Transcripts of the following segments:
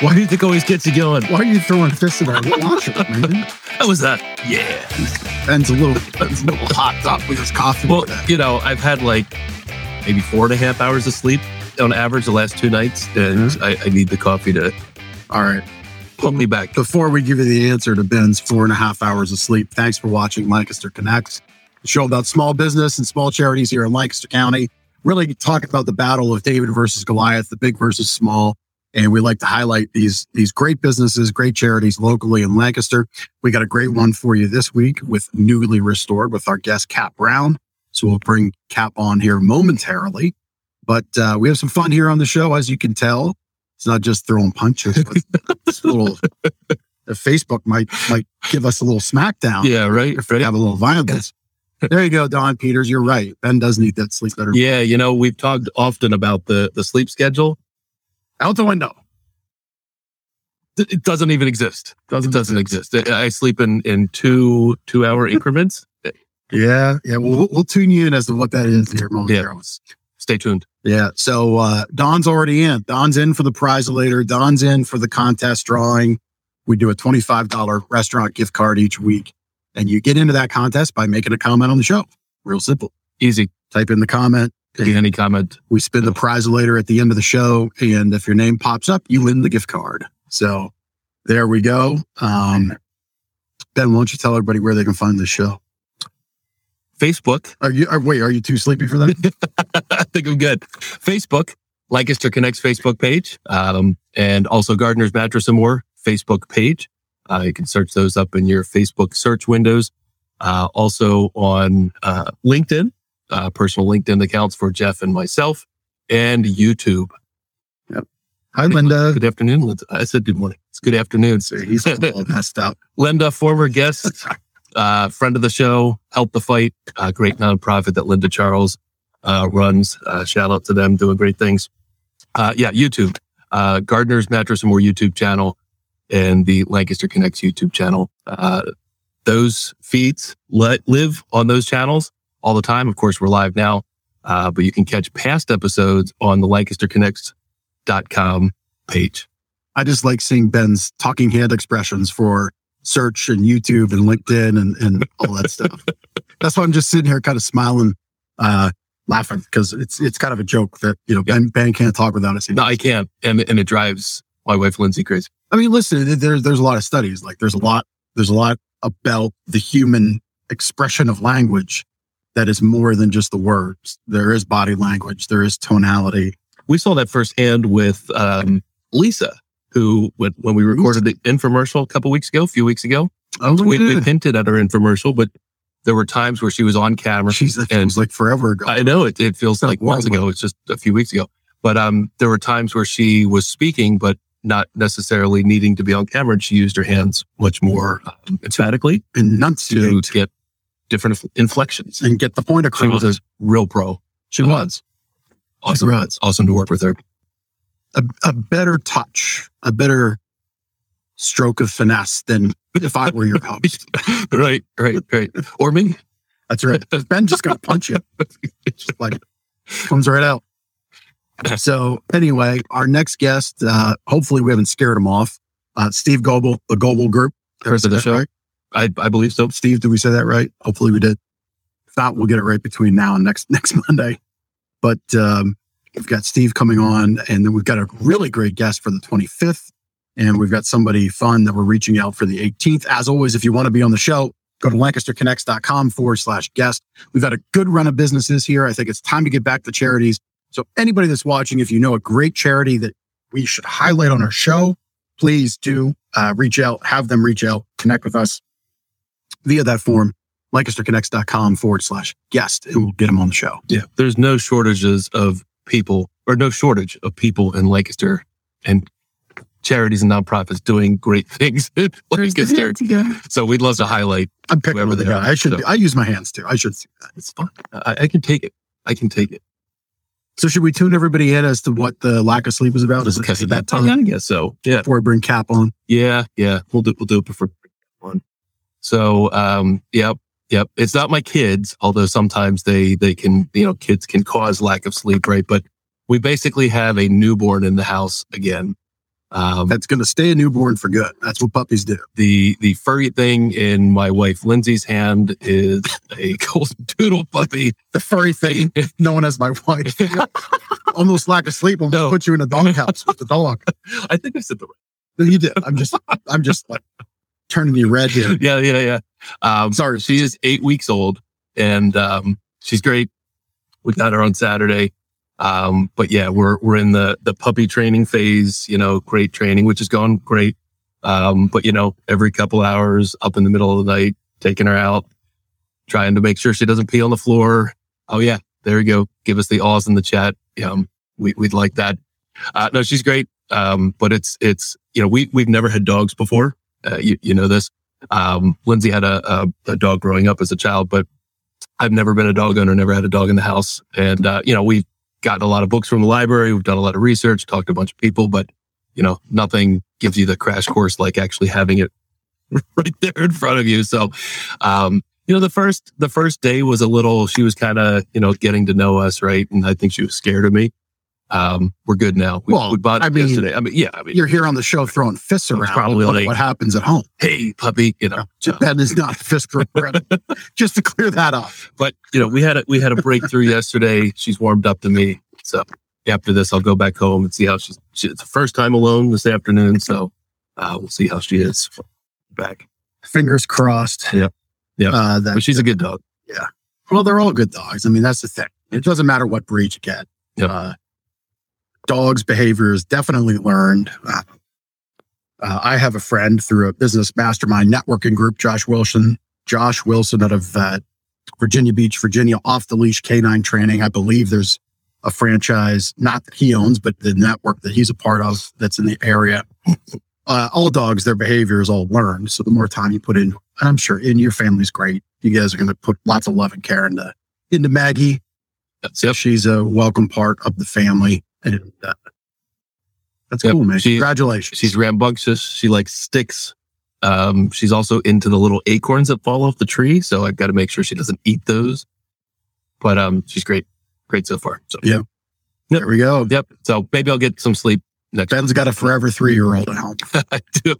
Why do you think always gets you going? Why are you throwing fists at our washer, man? That was a yeah. Ben's a little, Ben's a little hot up with his coffee. Well, you know, I've had like maybe four and a half hours of sleep on average the last two nights, and I, I need the coffee to all right. pump me back. Before we give you the answer to Ben's four and a half hours of sleep, thanks for watching Lancaster Connects, the show about small business and small charities here in Lancaster County. Really talk about the battle of David versus Goliath, the big versus small. And we like to highlight these, these great businesses, great charities locally in Lancaster. We got a great one for you this week with Newly Restored with our guest Cap Brown. So we'll bring Cap on here momentarily. But uh, we have some fun here on the show, as you can tell. It's not just throwing punches. but it's a little the Facebook might might give us a little smackdown Yeah, right. if we have a little violence. there you go, Don Peters. You're right. Ben does need that sleep better. Yeah, you know, we've talked often about the the sleep schedule. Out the window. It doesn't even exist. It doesn't exist. I I sleep in in two two hour increments. Yeah, yeah. Well, we'll, we'll tune you in as to what that is here momentarily. Stay tuned. Yeah. So uh, Don's already in. Don's in for the prize later. Don's in for the contest drawing. We do a $25 restaurant gift card each week. And you get into that contest by making a comment on the show. Real simple. Easy. Type in the comment. Any comment? We spin the prize later at the end of the show. And if your name pops up, you win the gift card. So there we go. Um, ben, why don't you tell everybody where they can find the show? Facebook. Are you, are, wait, are you too sleepy for that? I think I'm good. Facebook, Lancaster Connects Facebook page, um, and also Gardner's Mattress and More Facebook page. Uh, you can search those up in your Facebook search windows. Uh, also on uh, LinkedIn, uh, personal LinkedIn accounts for Jeff and myself, and YouTube. Yep. Hi, Linda. Good afternoon. Linda. I said good morning. It's good afternoon. So he's all messed up. Linda, former guest, uh, friend of the show, Help the Fight, a great nonprofit that Linda Charles uh, runs. Uh, shout out to them doing great things. Uh, yeah, YouTube, uh, Gardner's Mattress and More YouTube channel and the Lancaster Connects YouTube channel. Uh, those feeds let, live on those channels all the time. Of course, we're live now, uh, but you can catch past episodes on the LancasterConnects.com page. I just like seeing Ben's talking hand expressions for search and YouTube and LinkedIn and, and all that stuff. That's why I'm just sitting here kind of smiling, uh, laughing because it's it's kind of a joke that you know Ben Ben can't talk without us. No, I can't. And, and it drives my wife, Lindsay, crazy. I mean, listen, there's there's a lot of studies. Like there's a lot there's a lot about the human expression of language that is more than just the words. There is body language. There is tonality. we saw that firsthand with um, Lisa, who when, when we recorded the infomercial a couple weeks ago, a few weeks ago, Oh, we, we hinted at her infomercial, but there were times where she was on camera. She's it and like forever ago. I know it, it feels Like like months ago. It's just a few weeks ago. But um, there were times where she was speaking, but not necessarily needing to be on camera. And she used her hands much more um, emphatically to Enunciate get different inflections. and get the point across. She was a real pro. She Uh, was. Awesome. was. Awesome to work with her. a, a better touch, a better stroke of finesse than if I were your host. right, right, right. Or me. That's right. Ben just gonna punch you. It's just like comes right out. So anyway, our next guest, uh, hopefully we haven't scared him off. Uh, Steve Goebel, the Goebel Group. Of the show. I, I believe so. Steve, did we say that right? Hopefully we did. If not, we'll get it right between now and next next Monday. But um, we've got Steve coming on, and then we've got a really great guest for the 25th, and we've got somebody fun that we're reaching out for the 18th. As always, if you want to be on the show, go to lancasterconnects.com forward slash guest. We've got a good run of businesses here. I think it's time to get back to charities. So anybody that's watching, if you know a great charity that we should highlight on our show, please do uh, reach out, have them reach out, connect with us via that form, lancasterconnects.com forward slash guest, and we'll get them on the show. Yeah. There's no shortages of people or no shortage of people in Lancaster and charities and nonprofits doing great things in Lancaster. So we'd love to highlight. I'm picking Whoever with the they guy. are, I should, so. I use my hands too. I should see that. It's fun. I, I can take it. I can take it. So should we tune everybody in as to what the lack of sleep is about? Is it, is it that time Yeah, I guess so. Yeah. before I bring Cap on? Yeah. Yeah. We'll do, we'll do it before one. So, um, yep. Yep. It's not my kids, although sometimes they, they can, you know, kids can cause lack of sleep, right? But we basically have a newborn in the house again. Um, That's going to stay a newborn for good. That's what puppies do. the the furry thing in my wife Lindsay's hand is a golden doodle puppy. The furry thing known as my wife. Almost lack of sleep when we No. put you in a doghouse with the dog. I think I said the right. You did. I'm just, I'm just like turning you red here. yeah yeah yeah. Um, Sorry. she is eight weeks old and um, she's great. We got her on Saturday. Um, but yeah, we're we're in the the puppy training phase. You know, great training, which has gone great. Um, but you know, every couple hours, up in the middle of the night, taking her out, trying to make sure she doesn't pee on the floor. Oh yeah, there you go. Give us the awes in the chat. Um, we we'd like that. Uh, no, she's great. Um, but it's it's you know we we've never had dogs before. Uh, you you know this. Um, Lindsay had a, a a dog growing up as a child, but I've never been a dog owner, never had a dog in the house. And, uh, you know, we've gotten a lot of books from the library. We've done a lot of research, talked to a bunch of people, but, you know, nothing gives you the crash course like actually having it right there in front of you. So, um, you know, the first, the first day was a little, she was kind of, you know, getting to know us. Right. And I think she was scared of me. Um, we're good now. We, Well, we bought I mean, yesterday. I mean, yeah, I mean, You're here on the show throwing fists around. probably like- what happens at home. hey, puppy, you know, That is not fist Just to clear that up. but you know, we had a we had a breakthrough yesterday. She's warmed up to me, so after this, I'll go back home and see how she's. She, it's the first time alone this afternoon, so uh, we'll see how she is back. Fingers crossed. Yep. Yep. Uh, that, But she's a good dog. Yeah. Well, they're all good dogs. I mean, that's the thing. It doesn't matter what breed you get. Yep. Uh, dogs' behavior is definitely learned. Uh, uh, I have a friend through a business mastermind networking group, Josh Wilson. Josh Wilson out of uh, Virginia Beach, Virginia, off the leash canine training. I believe there's a franchise, not that he owns, but the network that he's a part of that's in the area. Uh, all dogs, their behavior is all learned. So the more time you put in, and I'm sure in your family's great. You guys are going to put lots of love and care into into Maggie. That's yep. She's a welcome part of the family, and uh, that's Yep. cool, man. She- Congratulations. She's rambunctious. She likes sticks. Um, she's also into the little acorns that fall off the tree, so I've got to make sure she doesn't eat those. But um, she's great, great so far. So Yeah. there we go. yep. So maybe I'll get some sleep next. Ben's got a forever three year old at home. I do.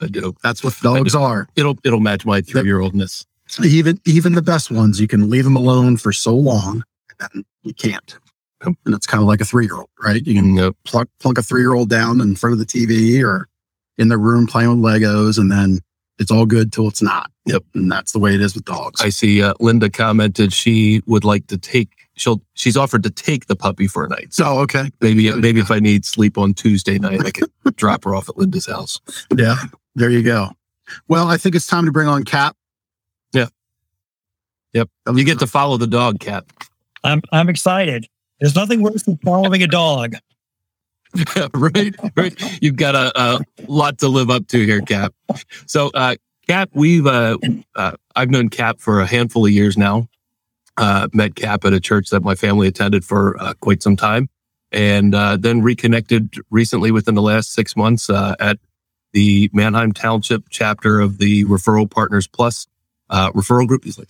I do. That's what dogs are. It'll it'll match my three year oldness. Even even the best ones, you can leave them alone for so long, and then you can't. Yep. And it's kind of like a three year old, right? You can Yep. plunk, plunk a three year old down in front of the TV or in the room playing with Legos, and then it's all good till it's not. Yep. And that's the way it is with dogs. I see. Uh, Linda commented she would like to take. She'll. She's offered to take the puppy for a night. So so okay, maybe maybe if I need sleep on Tuesday night, I can drop her off at Linda's house. yeah, there you go. Well, I think it's time to bring on Cap. Yeah. Yep. You get to follow the dog, Cap. I'm I'm excited. There's nothing worse than following a dog. right, right. You've got a, a lot to live up to here, Cap. So, uh, Cap, we've uh, uh, I've known Cap for a handful of years now. Uh, met Cap at a church that my family attended for uh, quite some time, and uh, then reconnected recently within the last six months uh, at the Manheim Township chapter of the Referral Partners Plus uh, referral group. He's like,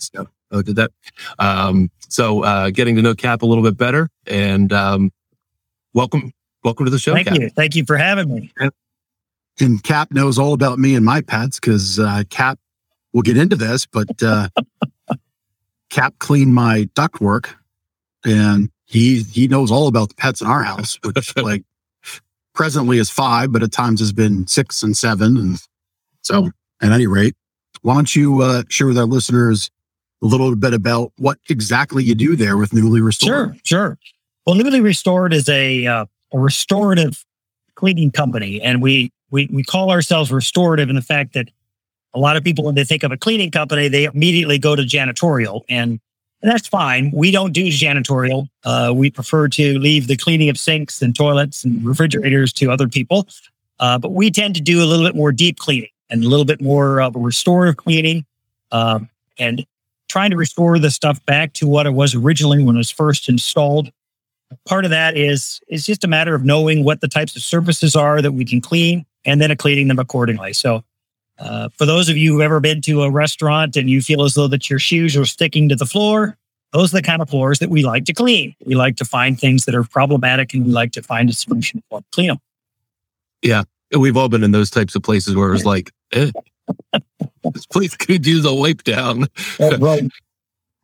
oh, did that. Um, so, uh, getting to know Cap a little bit better, and um, welcome, welcome to the show, Thank Cap. you. Thank you for having me. And Cap knows all about me and my pets because uh, Cap will get into this, but uh, Cap cleaned my ductwork, and he he knows all about the pets in our house, which like presently is five, but at times has been six and seven. And so, at any rate, why don't you uh, share with our listeners a little bit about what exactly you do there with Newly Restored? Sure, sure. Well, Newly Restored is a uh, a restorative cleaning company, and we we we call ourselves restorative in the fact that a lot of people when they think of a cleaning company, they immediately go to janitorial, and, and that's fine. We don't do janitorial. Uh, we prefer to leave the cleaning of sinks and toilets and refrigerators to other people, uh, but we tend to do a little bit more deep cleaning and a little bit more of a restorative cleaning, um, and trying to restore the stuff back to what it was originally when it was first installed. Part of that is is just a matter of knowing what the types of surfaces are that we can clean and then cleaning them accordingly. So, uh, for those of you who've ever been to a restaurant and you feel as though that your shoes are sticking to the floor, those are the kind of floors that we like to clean. We like to find things that are problematic and we like to find a solution for clean them. Yeah. We've all been in those types of places where it's like, eh, this place could use a wipe down. Uh, right.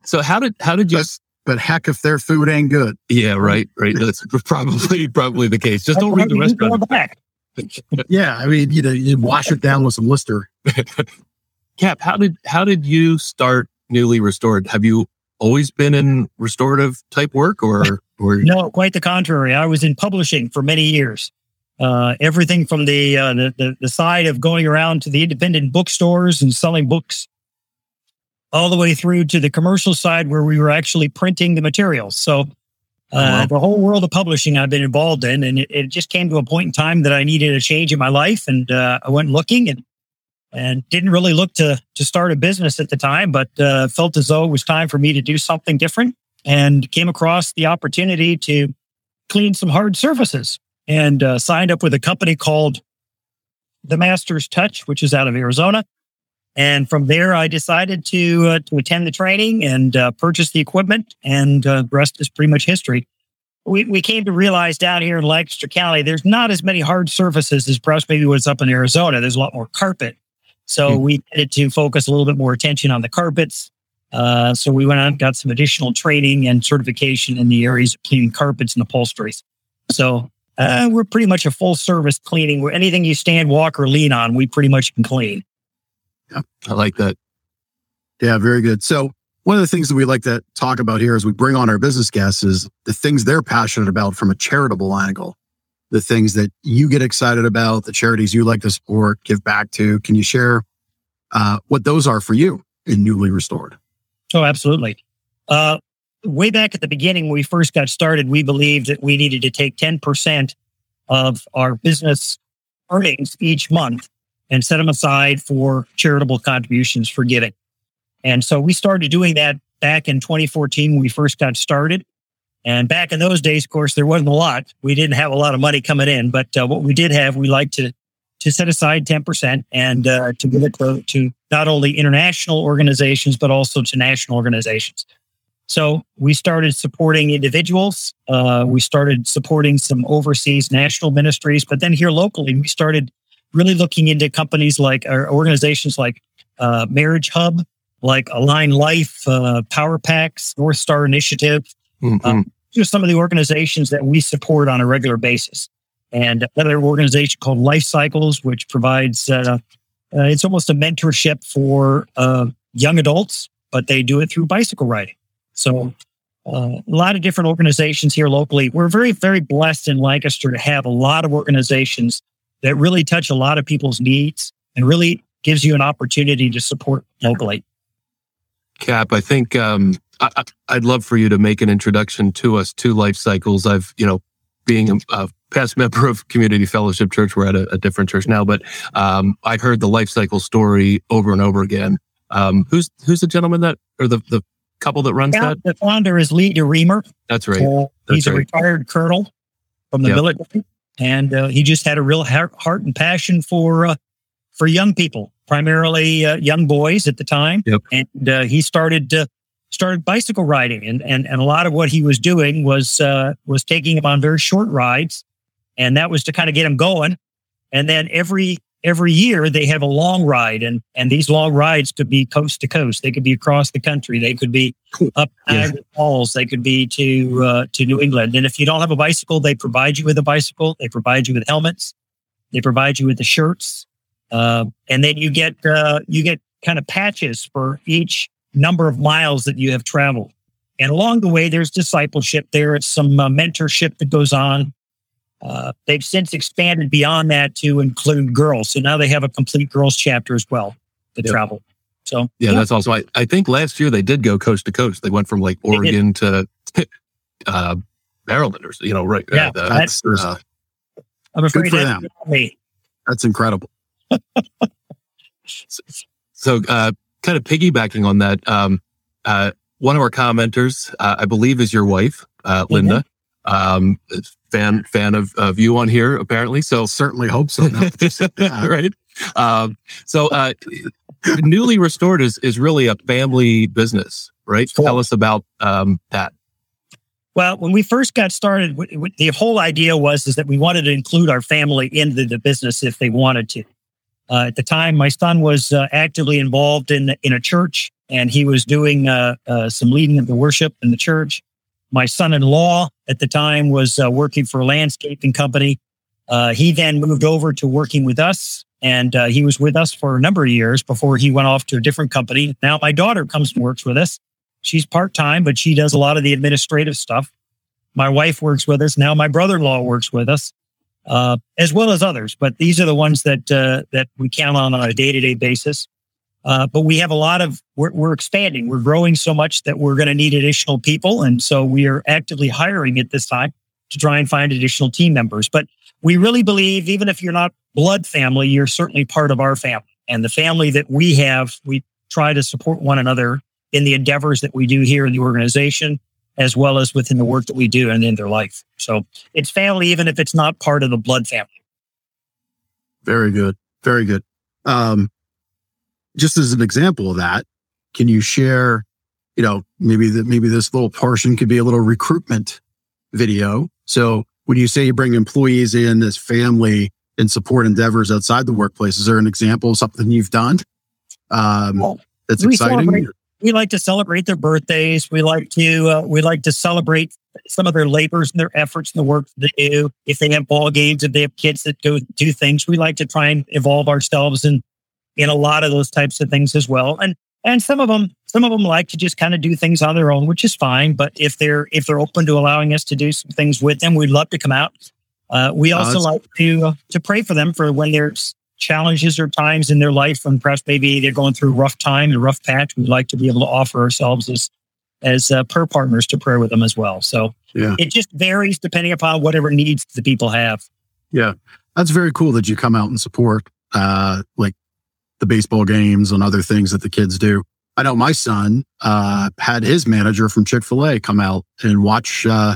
So how did how did you? But, but heck, if their food ain't good, Yeah, right, right. That's probably probably the case. Just don't read the You restaurant. back. yeah, I mean, you know, you wash it down with some Lister. Cap, how did how did you start newly restored? Have you always been in restorative type work, or or No, quite the contrary. I was in publishing for many years. Uh, everything from the, uh, the, the the side of going around to the independent bookstores and selling books, all the way through to the commercial side where we were actually printing the materials. So, uh, wow. the whole world of publishing I've been involved in, and it, it just came to a point in time that I needed a change in my life, and uh, I went looking and and didn't really look to to start a business at the time, but uh, felt as though it was time for me to do something different, and came across the opportunity to clean some hard surfaces, and uh, signed up with a company called the Masters Touch, which is out of Arizona. And from there, I decided to uh, to attend the training and uh, purchase the equipment, and uh, the rest is pretty much history. We we came to realize down here in Lancaster County, there's not as many hard surfaces as perhaps maybe was up in Arizona. There's a lot more carpet, so Hmm. we needed to focus a little bit more attention on the carpets. Uh, so we went out and got some additional training and certification in the areas of cleaning carpets and upholsteries. So uh, we're pretty much a full service cleaning. Where anything you stand, walk, or lean on, we pretty much can clean. Yeah, I like that. Yeah, very good. So one of the things that we like to talk about here as we bring on our business guests is the things they're passionate about from a charitable angle, the things that you get excited about, the charities you like to support, give back to. Can you share uh, what those are for you in newly restored? Oh, absolutely. Uh, way back at the beginning, when we first got started, we believed that we needed to take 10% of our business earnings each month and set them aside for charitable contributions for giving. And so we started doing that back in 2014 when we first got started. And back in those days, of course, there wasn't a lot. We didn't have a lot of money coming in, but uh, what we did have, we liked to to set aside 10% and uh, to give it to, to not only international organizations, but also to national organizations. So we started supporting individuals. Uh, we started supporting some overseas national ministries, but then here locally, we started really looking into companies like or organizations like uh, Marriage Hub, like Align Life, uh, Power Packs, North Star Initiative. Mhm. Um, These are some of the organizations that we support on a regular basis. And another organization called Life Cycles, which provides uh, uh, it's almost a mentorship for uh, young adults, but they do it through bicycle riding. So uh, a lot of different organizations here locally. We're very, very blessed in Lancaster to have a lot of organizations that really touch a lot of people's needs and really gives you an opportunity to support locally. Cap, I think um, I, I'd love for you to make an introduction to us to Life Cycles. I've, you know, being a, a past member of Community Fellowship Church, we're at a, a different church now, but um, I heard the Life Cycle story over and over again. Um, who's who's the gentleman that, or the the couple that runs Yeah, that? the founder is Lee DeReamer. That's right. Uh, he's That's a retired colonel from the Yep. military, and uh, he just had a real heart, and passion for uh, for young people, primarily uh, young boys at the time. Yep. And uh, he started uh, started bicycle riding, and and and a lot of what he was doing was uh, was taking them on very short rides, and that was to kind of get them going. And then every every year they have a long ride, and and these long rides could be coast to coast. They could be across the country. They could be up Yeah. Niagara Falls. They could be to uh, to New England. And if you don't have a bicycle, they provide you with a bicycle. They provide you with helmets. They provide you with the shirts, uh, and then you get uh, you get kind of patches for each number of miles that you have traveled. And along the way, there's discipleship. There is some uh, mentorship that goes on. Uh, they've since expanded beyond that to include girls. So now they have a complete girls chapter as well that Yep. travel. So Yeah, that's also. I, I think last year they did go coast to coast. They went from like. Oregon to uh, Maryland, or you know, right? uh, Yeah, the- That's uh, I'm afraid for them. me. that's incredible. So, uh, kind of piggybacking on that, um, uh, one of our commenters, uh, I believe, is your wife, uh, Linda. Um, fan fan of, of you on here, apparently. So, Certainly hope so. Right. Um, so, uh, newly restored is is really a family business, right? Tell us about um, that. Well, when we first got started, w- w- the whole idea was is that we wanted to include our family into the business if they wanted to. Uh, at the time, my son was uh, actively involved in in a church, and he was doing uh, uh some leading of the worship in the church. My son-in-law at the time was uh, working for a landscaping company. Uh, he then moved over to working with us, and he was with us for a number of years before he went off to a different company. Now my daughter comes and works with us She's part time, but she does a lot of the administrative stuff. My wife works with us now. My brother in law works with us, uh, as well as others. But these are the ones that uh, that we count on on a day to day basis. Uh, but we have a lot of we're, we're expanding. We're growing so much that we're going to need additional people, and so we are actively hiring at this time to try and find additional team members. But we really believe, even if you're not blood family, you're certainly part of our family. And the family that we have, we try to support one another in the endeavors that we do here in the organization, as well as within the work that we do and in their life. So it's family, even if it's not part of the blood family. Very good. Very good. Um, just as an example of that, can you share, you know, maybe that maybe this little portion could be a little recruitment video. So when you say you bring employees in as family and support endeavors outside the workplace, is there an example of something you've done um, that's exciting? we like to celebrate their birthdays. We like to uh, we like to celebrate some of their labors and their efforts and the work they do. If they have ball games, if they have kids that go do things, we like to try and evolve ourselves in in a lot of those types of things as well. And and some of them some of them like to just kind of do things on their own, which is fine. But if they're if they're open to allowing us to do some things with them, we'd love to come out. Uh, we also like to uh, to pray for them for when there's challenges or times in their life and perhaps maybe they're going through a rough time and rough patch we'd like to be able to offer ourselves as as uh, per partners to pray with them as well so yeah it just varies depending upon whatever needs the people have yeah that's very cool that you come out and support uh like the baseball games and other things that the kids do i know my son uh had his manager from chick-fil-a come out and watch uh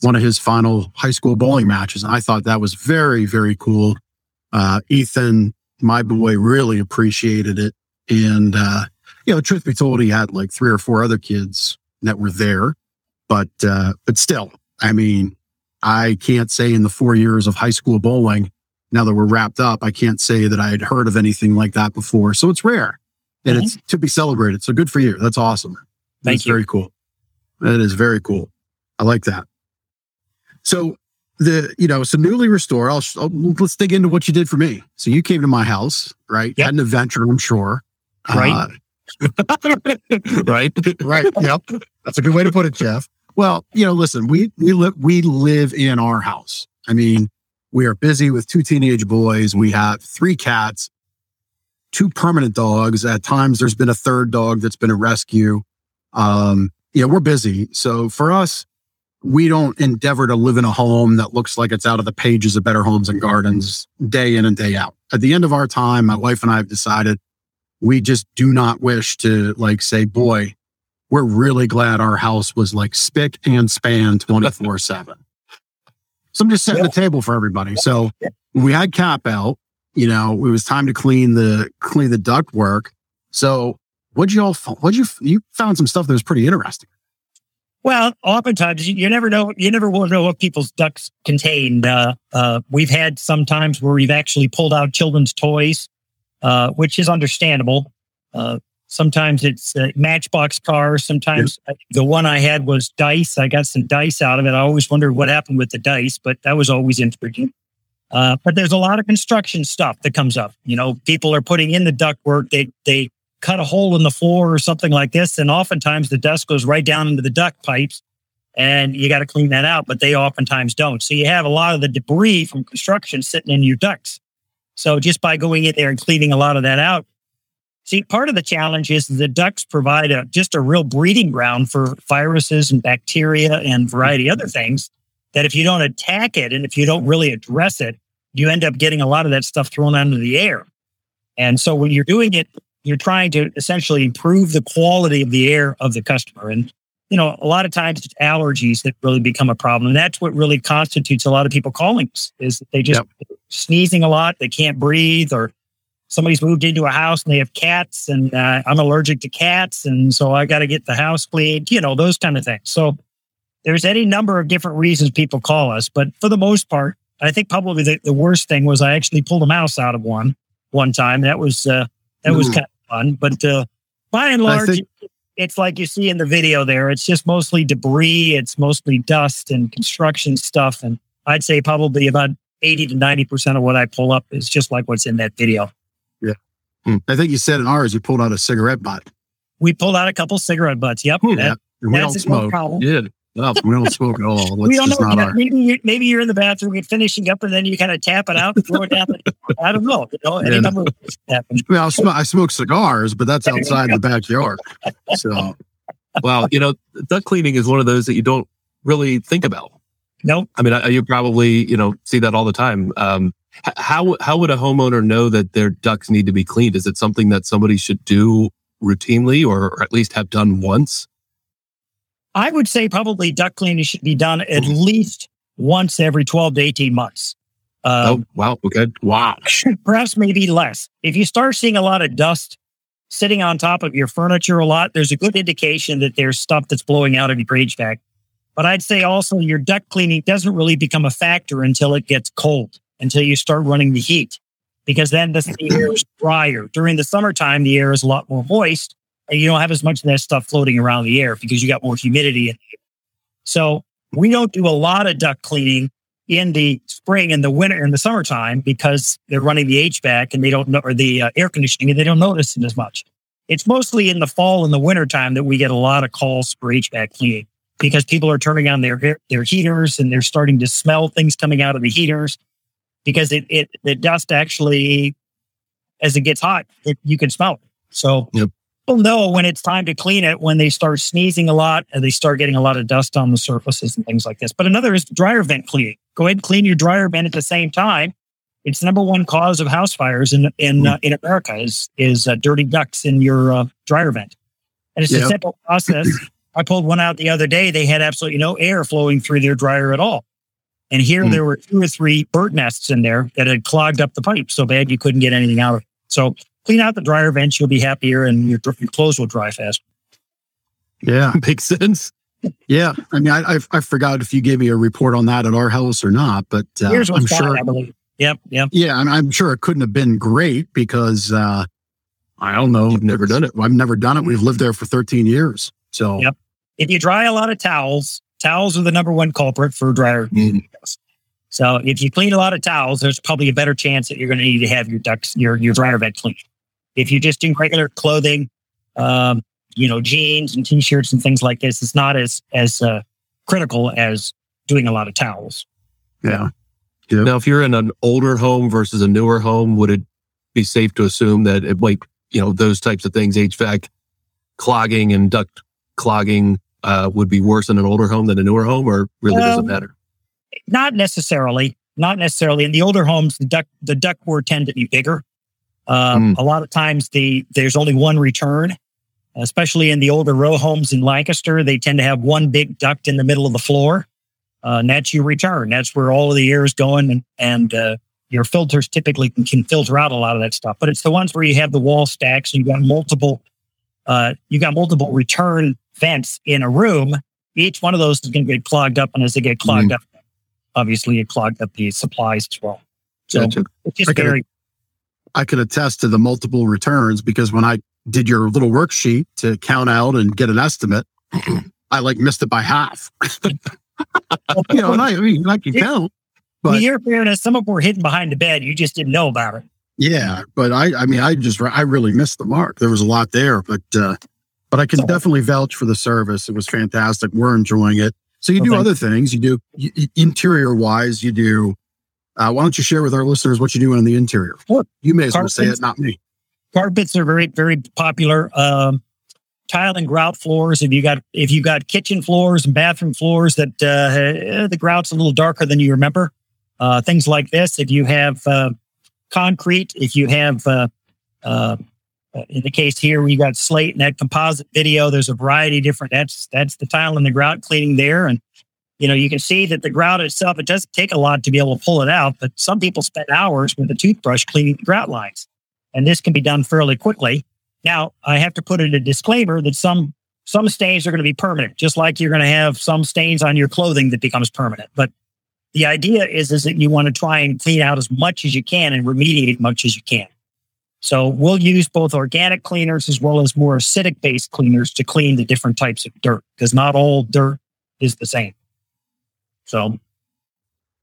one of his final high school bowling matches and i thought that was very very cool uh, Ethan, my boy, really appreciated it. And, uh, you know, truth be told, he had like three or four other kids that were there. But, uh, but still, I mean, I can't say in the four years of high school bowling, now that we're wrapped up, I can't say that I had heard of anything like that before. So it's rare and mm-hmm. it's to be celebrated. So good for you. That's awesome. Thank That's you. very cool. That is very cool. I like that. So the you know so newly restored I'll, I'll, let's dig into what you did for me so you came to my house right yep. had an adventure i'm sure right uh, right right yep that's a good way to put it jeff well you know listen we we live we live in our house i mean we are busy with two teenage boys we have three cats two permanent dogs at times there's been a third dog that's been a rescue um yeah we're busy so for us we don't endeavor to live in a home that looks like it's out of the pages of Better Homes and Gardens day in and day out. At the end of our time, my wife and I have decided we just do not wish to like say, boy, we're really glad our house was like spick and span 24 7. So I'm just setting yeah. the table for everybody. So when we had cap out, you know, it was time to clean the clean the duct work. So what'd you all what'd you you found some stuff that was pretty interesting. Well, oftentimes you, you, never know. You never will know what people's ducts contain. Uh, uh, we've had some times where we've actually pulled out children's toys, uh, which is understandable. Uh, sometimes it's Matchbox cars. Sometimes yeah. the one I had was dice. I got some dice out of it. I always wondered what happened with the dice, but that was always interesting. Uh, but there's a lot of construction stuff that comes up. You know, people are putting in the ductwork. They they cut a hole in the floor or something like this. And oftentimes the dust goes right down into the duct pipes and you got to clean that out, but they oftentimes don't. So you have a lot of the debris from construction sitting in your ducts. So just by going in there and cleaning a lot of that out, see, part of the challenge is the ducts provide a, just a real breeding ground for viruses and bacteria and variety of other things that if you don't attack it and if you don't really address it, you end up getting a lot of that stuff thrown out into the air. And so when you're doing it you're trying to essentially improve the quality of the air of the customer. And, you know, a lot of times it's allergies that really become a problem. And that's what really constitutes a lot of people calling us is they just yep. sneezing a lot. They can't breathe or somebody's moved into a house and they have cats and uh, I'm allergic to cats. And so I got to get the house cleaned, you know, those kind of things. So there's any number of different reasons people call us, but for the most part, I think probably the, the worst thing was I actually pulled a mouse out of one one time. That was uh, that was kind of fun. But uh, by and large, think- it's like you see in the video there. It's just mostly debris. It's mostly dust and construction stuff. And I'd say probably about eighty to ninety percent of what I pull up is just like what's in that video. I think you said in ours you pulled out a cigarette butt. We pulled out a couple cigarette butts. Yep, Hmm, that- And we that's don't a smoke. problem. Yeah. Oh, We don't smoke at all. we don't know. not you know, maybe, you, maybe you're in the bathroom, you're finishing up, and then you kind of tap it out and throw it down. I don't know. You know, any Yeah. number of things happen. I, mean, I'll sm- I smoke cigars, but that's outside the backyard. So wow. You know, duct cleaning is one of those that you don't really think about. Nope. I mean, I, you probably, you know, see that all the time. Um, h- how, how would a homeowner know that their ducts need to be cleaned? Is it something that somebody should do routinely or, at least have done once? I would say probably duct cleaning should be done at least once every 12 to 18 months. Um, oh, wow. Okay. wow. perhaps maybe less. If you start seeing a lot of dust sitting on top of your furniture a lot, there's a good indication that there's stuff that's blowing out of your HVAC. But I'd say also your duct cleaning doesn't really become a factor until it gets cold, until you start running the heat, because then the, air is drier. During the summertime, the air is a lot more moist, and you don't have as much of that stuff floating around the air because you got more humidity in the air. So we don't do a lot of duct cleaning in the spring and the winter and the summertime because they're running the HVAC and they don't know, or the uh, air conditioning and they don't notice it as much. It's mostly in the fall and the winter time that we get a lot of calls for HVAC cleaning because people are turning on their their heaters and they're starting to smell things coming out of the heaters because it it the dust actually as it gets hot it, you can smell it. So Yep. people know when it's time to clean it when they start sneezing a lot and they start getting a lot of dust on the surfaces and things like this. But another is dryer vent cleaning. Go ahead and clean your dryer vent at the same time. It's the number one cause of house fires in in uh, in America is is uh, dirty ducts in your uh, dryer vent, and it's a simple process. I pulled one out the other day. They had absolutely no air flowing through their dryer at all. And here Hmm. there were two or three bird nests in there that had clogged up the pipe so bad you couldn't get anything out of it. So clean out the dryer vents, you'll be happier and your, your clothes will dry faster. Yeah. Makes sense. Yeah. I mean, I, I, I forgot if you gave me a report on that at our house or not, but uh, Here's I'm what's sure. I believe. Yep, yep. Yeah. I'm, I'm sure it couldn't have been great because uh, I don't know. You've never done it. I've never done it. We've lived there for 13 years. So Yep. If you dry a lot of towels, towels are the number one culprit for dryer. Mm. So if you clean a lot of towels, there's probably a better chance that you're going to need to have your ducts, your your dryer vent clean. If you're just doing regular clothing, um, you know, jeans and t-shirts and things like this, it's not as as uh, critical as doing a lot of towels. yeah. Now, if you're in an older home versus a newer home, would it be safe to assume that it might, you know, those types of things, HVAC clogging and duct clogging, uh, would be worse in an older home than a newer home, or really doesn't Um, matter? Not necessarily. Not necessarily. In the older homes, the duct the ductwork tend to be bigger. Um, A lot of times, the there's only one return. Especially in the older row homes in Lancaster, they tend to have one big duct in the middle of the floor, uh, and that's your return. That's where all of the air is going, and and uh, your filters typically can, can filter out a lot of that stuff. But it's the ones where you have the wall stacks and you got multiple, uh, you got multiple return vents in a room. Each one of those is going to get clogged up, and as they get clogged up, obviously it clogged up the supplies as well. So Gotcha. it's just Okay. very I could attest to the multiple returns because when I did your little worksheet to count out and get an estimate, I like missed it by half. you know, and I, I mean, I can count, In but your fairness, some of them were hidden behind the bed. You just didn't know about it. yeah, but I, I mean, I just, I really missed the mark. There was a lot there, but, uh, but I can So- definitely vouch for the service. It was fantastic. We're enjoying it. So you Well, do other things. You do you, interior wise. You do. Uh, why don't you share with our listeners what you do on the interior? You may as well say Carpets. it, not me. Carpets are very, very popular. Um, tile and grout floors. If you got if you got kitchen floors and bathroom floors that uh, the grout's a little darker than you remember, uh, things like this. If you have uh, concrete, if you have uh, uh, Uh, in the case here we got slate and that composite video. There's a variety of different. That's that's the tile and the grout cleaning there, and you know you can see that the grout itself. It doesn't take a lot to be able to pull it out, but some people spend hours with a toothbrush cleaning the grout lines, and this can be done fairly quickly. Now, I have to put in a disclaimer that some some stains are going to be permanent, just like you're going to have some stains on your clothing that becomes permanent. But the idea is, is that you want to try and clean out as much as you can and remediate as much as you can. So we'll use both organic cleaners as well as more acidic based cleaners to clean the different types of dirt because not all dirt is the same. So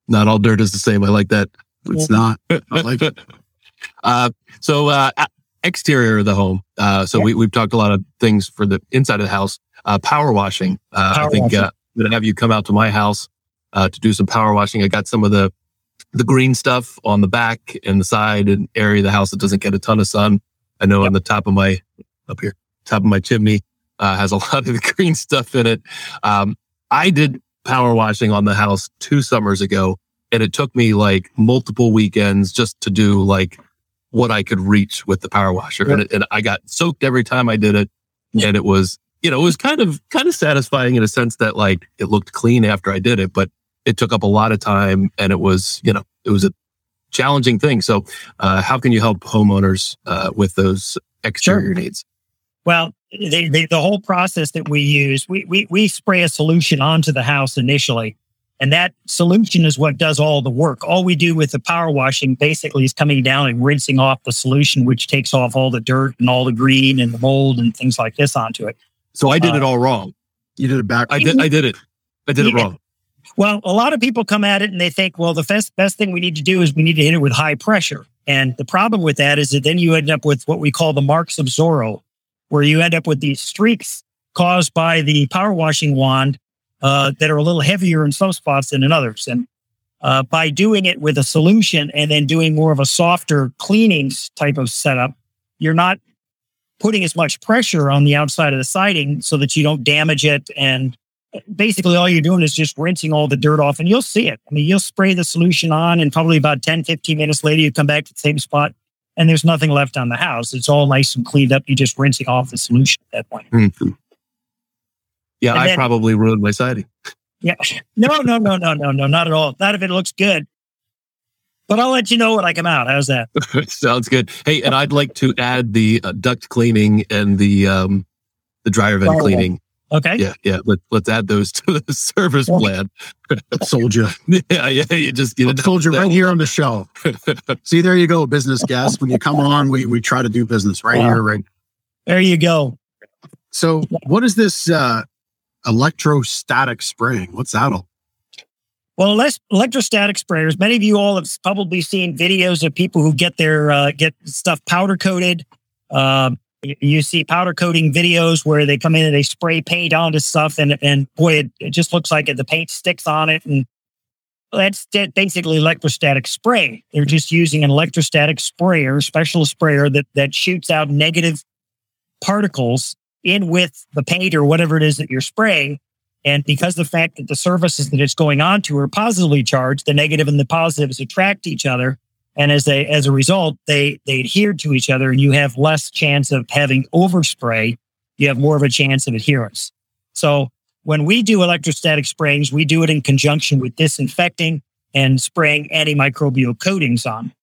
not all dirt is the same. I like that. It's not. I like it. Uh, so uh, exterior of the home. Uh, so Yeah. we, we've talked a lot of things for the inside of the house. Uh, power washing. Uh, Power I think washing. uh, I'm gonna have you come out to my house uh, to do some power washing. I got some of the the green stuff on the back and the side and area of the house that doesn't get a ton of sun. I know on the top of my up here, top of my chimney uh, has a lot of the green stuff in it. Um, I did power washing on the house two summers ago, and it took me like multiple weekends just to do like what I could reach with the power washer, and, it, and I got soaked every time I did it, and it was you know it was kind of kind of satisfying in a sense that like it looked clean after I did it, but it took up a lot of time, and it was you know it was a challenging thing. So, uh, how can you help homeowners uh, with those exterior needs? Well, they, they, the whole process that we use, we, we, we spray a solution onto the house initially. And that solution is what does all the work. All we do with the power washing basically is coming down and rinsing off the solution, which takes off all the dirt and all the green and the mold and things like this onto it. So I did Uh, it all wrong. You did it back. I did I did it. I did it wrong. Well, a lot of people come at it and they think, well, the best, best thing we need to do is we need to hit it with high pressure. And the problem with that is that then you end up with what we call the marks of Zorro, where you end up with these streaks caused by the power washing wand uh, that are a little heavier in some spots than in others. And uh, by doing it with a solution and then doing more of a softer cleanings type of setup, you're not putting as much pressure on the outside of the siding so that you don't damage it and basically all you're doing is just rinsing all the dirt off and you'll see it. I mean, you'll spray the solution on and probably about 10, 15 minutes later, you come back to the same spot and there's nothing left on the house. It's all nice and cleaned up. You're just rinsing off the solution at that point. Mhm. Yeah, And I then- probably ruined my siding. Yeah. No, no, no, no, no, no, not at all. Not if it looks good. But I'll let you know when I come out. How's that? Sounds good. Hey, and I'd like to add the uh, duct cleaning and the um the dryer vent Dryer vent. cleaning. Okay. Yeah, yeah. Let, let's add those to the service Yeah. plan. sold you. yeah, yeah. You just you know, Soldier right here on the show. See, there you go, business guest. When you come on, we we try to do business right Wow. here, right. There you go. So, what is this uh, electrostatic spraying? What's that all? Well, less electrostatic sprayers. Many of you all have probably seen videos of people who get their uh, get stuff powder coated. Um, y- you see powder coating videos where they come in and they spray paint onto stuff, and and boy, it, it just looks like it, the paint sticks on it, and that's basically electrostatic spray They're just using an electrostatic sprayer, special sprayer that that shoots out negative particles in with the paint or whatever it is that you're spraying. And because the fact that the surfaces that it's going onto are positively charged, the negative and the positives attract each other. And as a as a result, they they adhere to each other and you have less chance of having overspray. You have more of a chance of adherence. So when we do electrostatic sprayings, we do it in conjunction with disinfecting and spraying antimicrobial coatings on.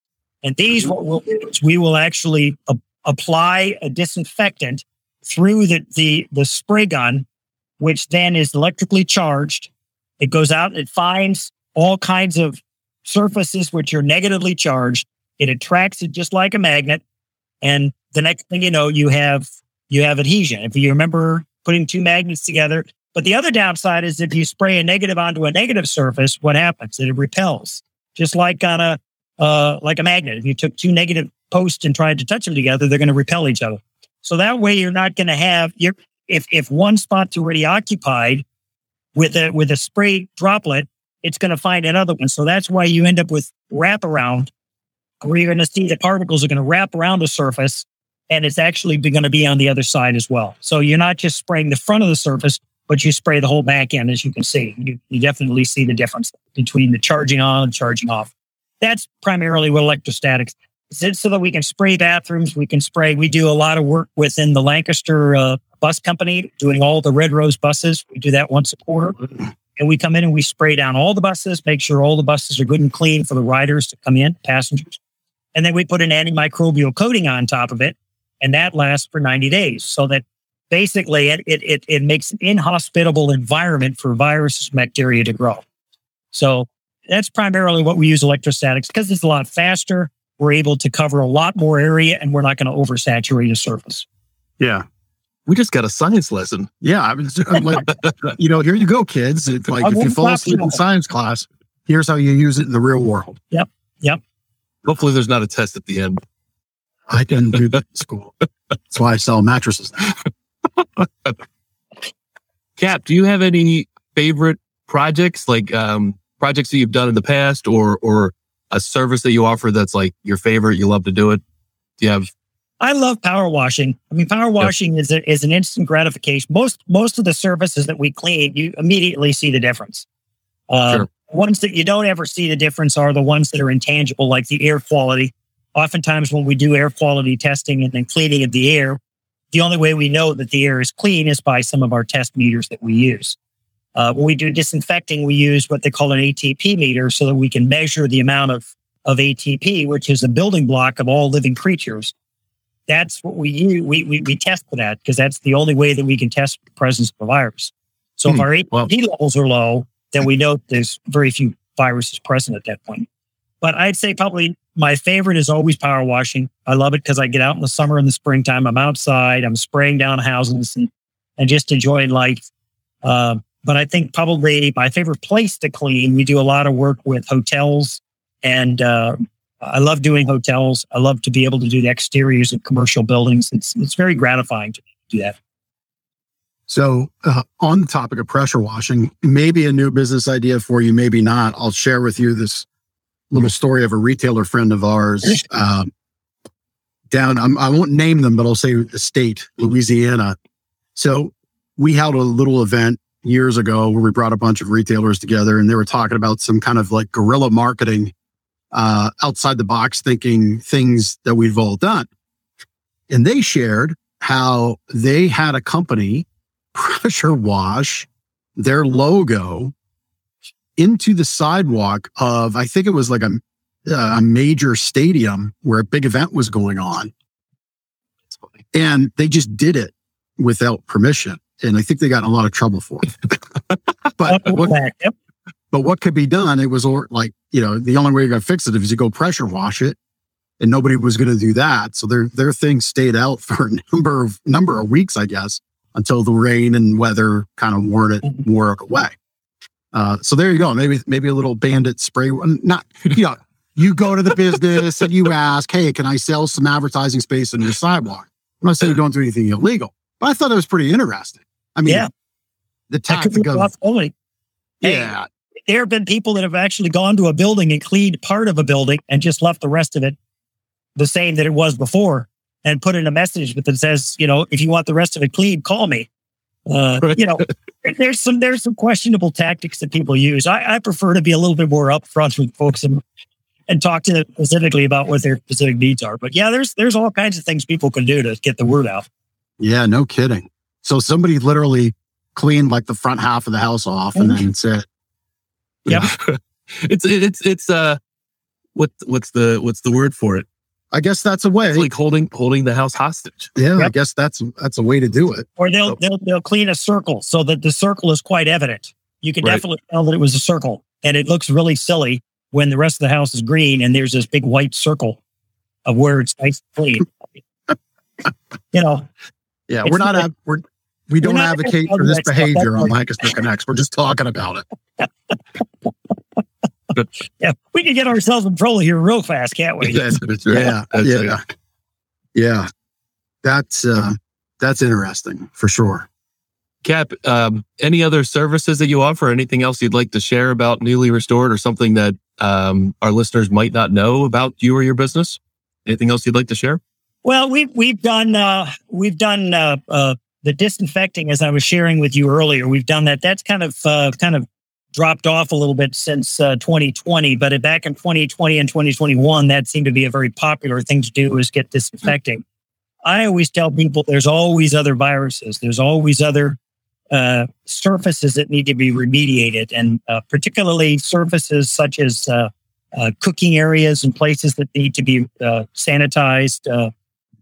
And these what we'll do is we will actually a- apply a disinfectant through the, the the spray gun which then is electrically charged. It goes out, it finds all kinds of surfaces which are negatively charged. It attracts it just like a magnet. And the next thing you know, you have you have adhesion. If you remember putting two magnets together. But the other downside is if you spray a negative onto a negative surface, what happens? It repels. Just like on a uh, like a magnet. If you took two negative posts and tried to touch them together, they're going to repel each other. So that way you're not going to have you're if if one spot's already occupied with a with a spray droplet, it's going to find another one. So that's why you end up with wraparound, where you're going to see the particles are going to wrap around the surface, and it's actually going to be on the other side as well. So you're not just spraying the front of the surface, but you spray the whole back end, as you can see. You, you definitely see the difference between the charging on and charging off. That's primarily what electrostatics so so that we can spray bathrooms. We can spray. We do a lot of work within the Lancaster uh, bus company, doing all the Red Rose buses. We do that once a quarter. And we come in and we spray down all the buses, make sure all the buses are good and clean for the riders to come in, passengers. And then we put an antimicrobial coating on top of it. And that lasts for 90 days so that basically it, it, it, it makes an inhospitable environment for viruses and bacteria to grow. So that's primarily what we use electrostatics because it's a lot faster. We're able to cover a lot more area and we're not going to oversaturate a surface. Yeah. We just got a science lesson. Yeah. I was I'm like, you know, here you go, kids. It's like I if you fall asleep you. in science class, here's how you use it in the real world. Yep. Yep. Hopefully, there's not a test at the end. I didn't do that in school. That's why I sell mattresses now. Cap, do you have any favorite projects, like um, projects that you've done in the past, or or a service that you offer that's like your favorite? You love to do it. Do you have? I love power washing. I mean, power washing is a, is an instant gratification. Most most of the surfaces that we clean, you immediately see the difference. Uh, Sure. Ones that you don't ever see the difference are the ones that are intangible, like the air quality. Oftentimes, when we do air quality testing and then cleaning of the air, the only way we know that the air is clean is by some of our test meters that we use. Uh, when we do disinfecting, we use what they call an ATP meter so that we can measure the amount of, of ATP, which is a building block of all living creatures that's what we use. We, we, we test for that because that's the only way that we can test the presence of a virus. So if Hmm. our ATP Well- levels are low, then we know there's very few viruses present at that point. But I'd say probably my favorite is always power washing. I love it because I get out in the summer and the springtime. I'm outside, I'm spraying down houses and, and just enjoying life. Uh, but I think probably my favorite place to clean, we do a lot of work with hotels and uh, I love doing hotels. I love to be able to do the exteriors of commercial buildings. It's it's very gratifying to do that. So, uh, on the topic of pressure washing, maybe a new business idea for you, maybe not. I'll share with you this little story of a retailer friend of ours um, down. I'm, I won't name them, but I'll say the state, Louisiana. So, we held a little event years ago where we brought a bunch of retailers together, and they were talking about some kind of like guerrilla marketing, uh, outside the box thinking things that we've all done. And they shared how they had a company pressure wash their logo into the sidewalk of I think it was like a a major stadium where a big event was going on and they just did it without permission and I think they got in a lot of trouble for it. but what. But what could be done? It was or like you know the only way you're gonna fix it is you go pressure wash it, and nobody was gonna do that. So their their thing stayed out for a number of number of weeks, I guess, until the rain and weather kind of wore it wore it away. Uh, so there you go. Maybe maybe a little bandit spray. Not you know you go to the business and you ask, hey, can I sell some advertising space on your sidewalk? I'm not saying you don't do anything illegal, but I thought it was pretty interesting. I mean, Yeah. the tactic of possibility. Hey, yeah, There have been people that have actually gone to a building and cleaned part of a building and just left the rest of it the same that it was before and put in a message that says, you know, if you want the rest of it clean, call me. Uh, you know, there's some there's some questionable tactics that people use. I, I prefer to be a little bit more upfront with folks and and talk to them specifically about what their specific needs are. But yeah, there's there's all kinds of things people can do to get the word out. Yeah, no kidding. So somebody literally cleaned like the front half of the house off and then said, Yep. it's it's it's uh, what what's the what's the word for it? I guess that's a way. It's like holding holding the house hostage. yeah, I guess that's that's a way to do it. Or they'll So- they'll they'll clean a circle so that the circle is quite evident. You can Right. definitely tell that it was a circle, and it looks really silly when the rest of the house is green and there's this big white circle of where it's nice and clean. you know, Yeah, we're not like- ad- we're we don't advocate for this that stuff. behavior That's on Lancaster Connects. We're just talking about it. yeah, we can get ourselves in trouble here real fast, can't we? That's, that's right. Yeah, That's yeah, right. yeah. That's uh, that's interesting for sure. Cap, um, any other services that you offer? Anything else you'd like to share about newly restored, or something that um, our listeners might not know about you or your business? Anything else you'd like to share? Well, we've we've done uh, we've done uh, uh, the disinfecting as I was sharing with you earlier. We've done that. That's kind of uh, kind of dropped off a little bit since uh, 2020, but back in 2020 and 2021, that seemed to be a very popular thing to do is get disinfecting. I always tell people there's always other viruses. There's always other uh, surfaces that need to be remediated, and uh, particularly surfaces such as uh, uh, cooking areas and places that need to be uh, sanitized, uh,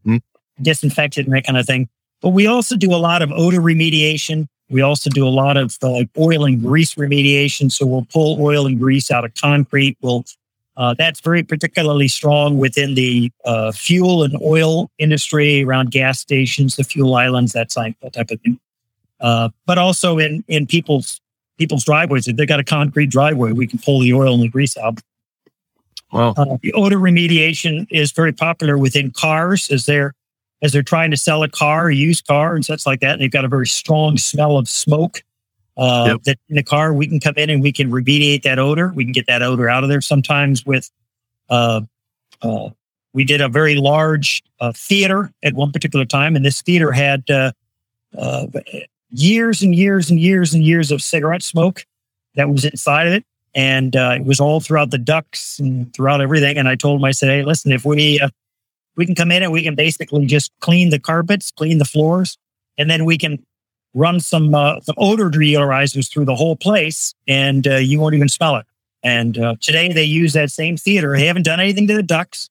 Mhm. disinfected, and that kind of thing. But we also do a lot of odor remediation. We also do a lot of uh, oil and grease remediation. So we'll pull oil and grease out of concrete. We'll uh, that's very particularly strong within the uh, fuel and oil industry around gas stations, the fuel islands, that type, that type of thing. Uh, but also in in people's people's driveways. If they've got a concrete driveway, we can pull the oil and the grease out. Wow. Uh, the odor remediation is very popular within cars as they're as they're trying to sell a car, a used car, and such like that. And they've got a very strong smell of smoke. Uh, Yep. That in the car, we can come in and we can remediate that odor. We can get that odor out of there. Sometimes with, uh, uh, we did a very large uh, theater at one particular time, and this theater had uh, uh, years and years and years and years of cigarette smoke that was inside of it and uh, it was all throughout the ducts and throughout everything. And I told him, I said, "Hey, listen, if we uh, we can come in and we can basically just clean the carpets, clean the floors, and then we can run some uh, some odor deodorizers through the whole place, and uh, you won't even smell it." And uh, today they use that same theater. They haven't done anything to the ducts.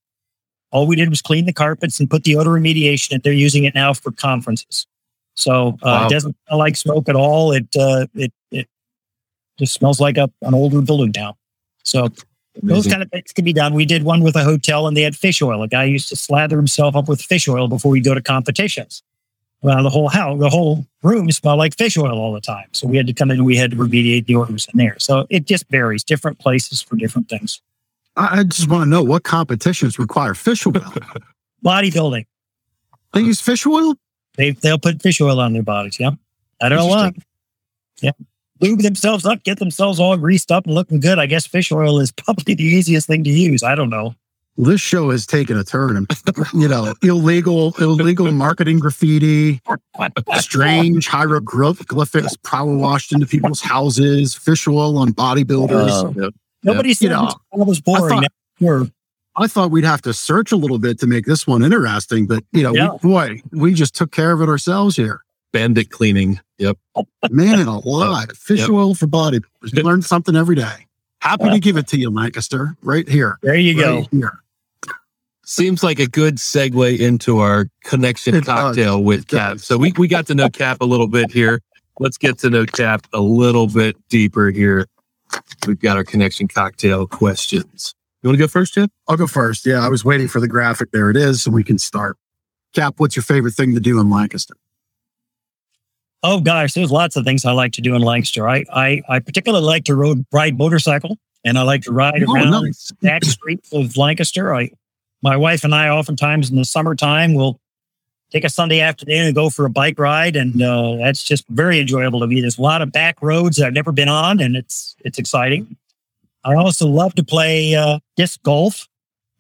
All we did was clean the carpets and put the odor remediation. And they're using it now for conferences. So uh, Wow. it doesn't smell like smoke at all. It uh, it it just smells like a, an older building now. So those kind of things can be done. We did one with a hotel and they had fish oil. A guy used to slather himself up with fish oil before we go to competitions. Well, the whole house, the whole room smelled like fish oil all the time. So we had to come in and we had to remediate the odors in there. So it just varies, different places for different things. I, I just want to know what competitions require fish oil. Bodybuilding, they use fish oil? they they'll put fish oil on their bodies. Yeah, I don't know why. Yeah, lube themselves up, get themselves all greased up and looking good. I guess fish oil is probably the easiest thing to use. I don't know. This show has taken a turn you know, illegal, illegal marketing graffiti, strange hieroglyphics power washed into people's houses, fish oil on bodybuilders. Oh. Yeah. Nobody said You know, it was boring. thought- I thought we'd have to search a little bit to make this one interesting, but you know, Yeah. we, boy, we just took care of it ourselves here. Bandit cleaning. Yep. Man, and a lot. Fish Yep. oil for bodybuilders. You learn something every day. Happy to give it to you, Lancaster, right here. There you go. Here. Seems like a good segue into our connection It does. cocktail with It Cap. does. So we, we got to know Cap a little bit here. Let's get to know Cap a little bit deeper here. We've got our connection cocktail questions. You want to go first, Jeff? I'll go first. Yeah, I was waiting for the graphic. There it is, so we can start. Cap, what's your favorite thing to do in Lancaster? Oh gosh, there's lots of things I like to do in Lancaster. I I, I particularly like to road, ride motorcycle, and I like to ride Oh, around nice. back streets of Lancaster. I, my wife and I, oftentimes in the summertime, will take a Sunday afternoon and go for a bike ride, and uh, that's just very enjoyable to me. There's a lot of back roads that I've never been on, and it's it's exciting. I also love to play uh, disc golf.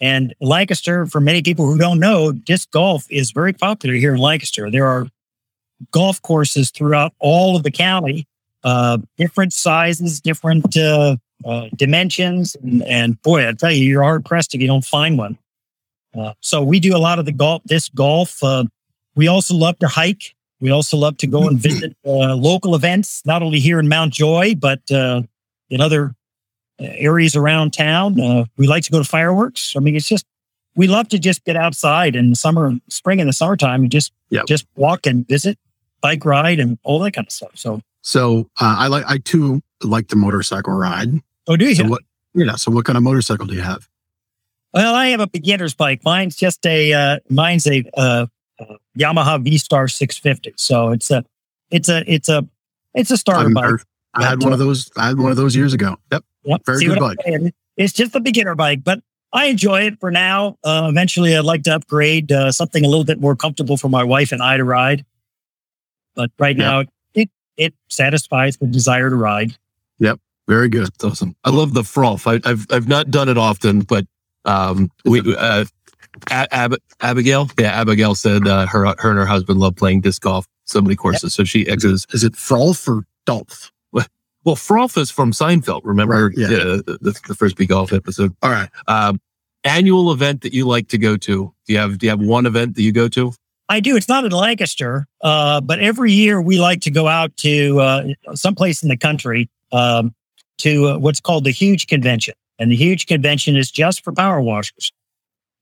And Lancaster, for many people who don't know, disc golf is very popular here in Lancaster. There are golf courses throughout all of the county, uh, different sizes, different uh, uh, dimensions, and, and boy, I tell you, you're hard pressed if you don't find one. Uh, so we do a lot of the golf, this golf. Uh, we also love to hike. We also love to go and visit uh, local events, not only here in Mount Joy, but in other areas around town. We like to go to fireworks. I mean, it's just we love to just get outside in the summer, and spring, and the summertime, and just Yep. just walk and visit, bike ride, and all that kind of stuff. So, So uh, I like I too like the motorcycle ride. oh, do you? So what? Yeah. So what kind of motorcycle do you have? Well, I have a beginner's bike. Mine's just a uh, mine's a uh, uh, Yamaha V Star 650. So it's a it's a it's a it's a starter I'm- bike. I had one of those. I had one of those years ago. Yep. Yep. very See good bike. It's just a beginner bike, but I enjoy it for now. Uh, eventually, I'd like to upgrade uh, something a little bit more comfortable for my wife and I to ride. But right Yeah. now, it it satisfies the desire to ride. Yep, very good. That's awesome. I love the frolf. I, I've I've not done it often, but um, we uh, A- Ab- Abigail, yeah, Abigail said uh, her her and her husband love playing disc golf so many courses. So she exes. Is it Frolf or Dolph? Well, frolf is from Seinfeld. Remember, Right, yeah. the, the the frisbee golf episode. All right. Um, annual event that you like to go to? Do you have Do you have one event that you go to? I do. It's not in Lancaster, uh, but every year we like to go out to uh, someplace in the country um, to uh, what's called the Huge Convention, and the Huge Convention is just for power washers.